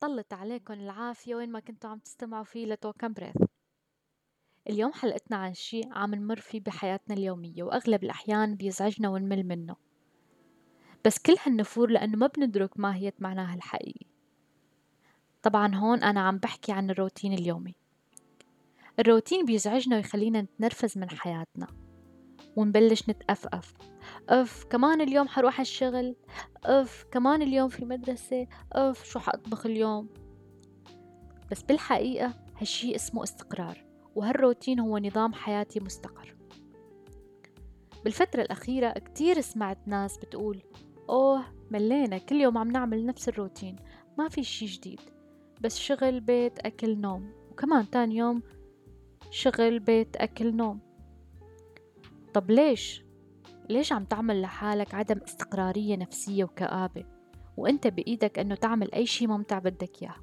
طلة عليكم العافية وين ما كنتوا عم تستمعوا فيه ل Talk and Breathe. اليوم حلقتنا عن شيء عم نمر فيه بحياتنا اليومية وأغلب الأحيان بيزعجنا ونمل منه. بس كل هالنفور لأنه ما بندرك ماهية معناها الحقيقي. طبعا هون أنا عم بحكي عن الروتين اليومي. الروتين بيزعجنا ويخلينا نتنرفز من حياتنا. ونبلش نتأفف. أف كمان اليوم حروح الشغل. أف كمان اليوم في مدرسة أف شو حأطبخ اليوم؟ بس بالحقيقة هالشي اسمه استقرار وهالروتين هو نظام حياتي مستقر. بالفترة الأخيرة كتير سمعت ناس بتقول أوه ملينا كل يوم عم نعمل نفس الروتين ما في شي جديد. بس شغل بيت أكل نوم. وكمان تاني يوم شغل بيت أكل نوم. طب ليش؟ ليش عم تعمل لحالك عدم استقرارية نفسية وكآبة؟ وأنت بإيدك إنه تعمل أي شي ممتع بدك إياه.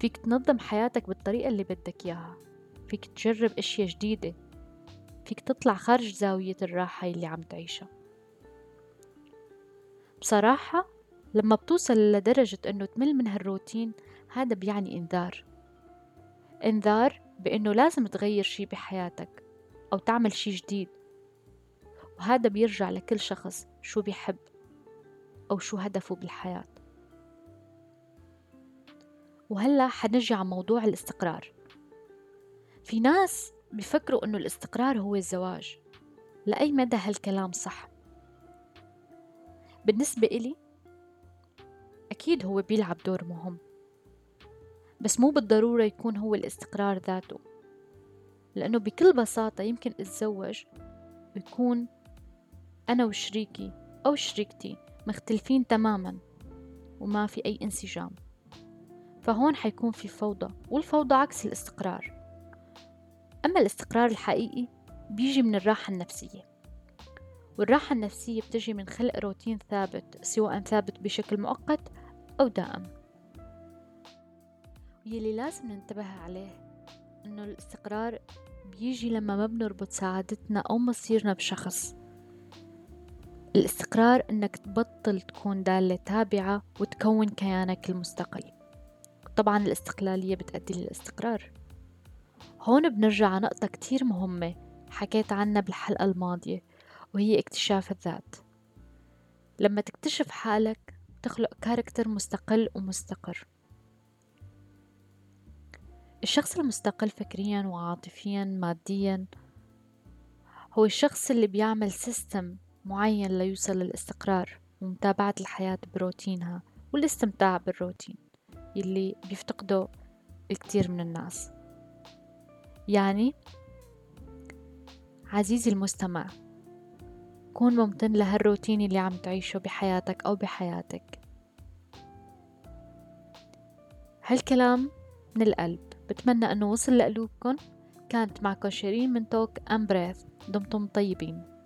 فيك تنظم حياتك بالطريقة اللي بدك إياها. فيك تجرب أشياء جديدة. فيك تطلع خارج زاوية الراحة اللي عم تعيشها. بصراحة لما بتوصل لدرجة إنه تمل من هالروتين هذا بيعني إنذار. إنذار بإنه لازم تغير شي بحياتك أو تعمل شي جديد. وهذا بيرجع لكل شخص شو بيحب أو شو هدفه بالحياة. وهلأ حنرجع على موضوع الاستقرار. في ناس بيفكروا إنه الاستقرار هو الزواج. لأي مدى هالكلام صح؟ بالنسبة إلي أكيد هو بيلعب دور مهم. بس مو بالضرورة يكون هو الاستقرار ذاته. لأنه بكل بساطة يمكن أتزوج ويكون أنا وشريكي أو شريكتي مختلفين تماما وما في أي انسجام. فهون حيكون في فوضى والفوضى عكس الاستقرار. أما الاستقرار الحقيقي بيجي من الراحة النفسية والراحة النفسية بتجي من خلق روتين ثابت سواء ثابت بشكل مؤقت أو دائم. يلي لازم ننتبه عليه إنه الاستقرار بيجي لما ما بنربط سعادتنا أو مصيرنا بشخص. الاستقرار إنك تبطل تكون دالة تابعة وتكون كيانك المستقل. طبعا الاستقلالية بتأدي للاستقرار. هون بنرجع على نقطة كتير مهمة حكيت عنها بالحلقة الماضية وهي اكتشاف الذات. لما تكتشف حالك تخلق character مستقل ومستقر. الشخص المستقل فكريا وعاطفيا ماديا هو الشخص اللي بيعمل system معين ليوصل للاستقرار ومتابعة الحياة بروتينها والاستمتاع بالروتين يلي بيفتقده الكثير من الناس. يعني عزيزي المستمع كون ممتن لهالروتين اللي عم تعيشه بحياتك أو بحياتك. هالكلام من القلب. بتمنى أنه وصل لقلوبكن. كانت معكم شيرين من توك أمبريث دمتم طيبين.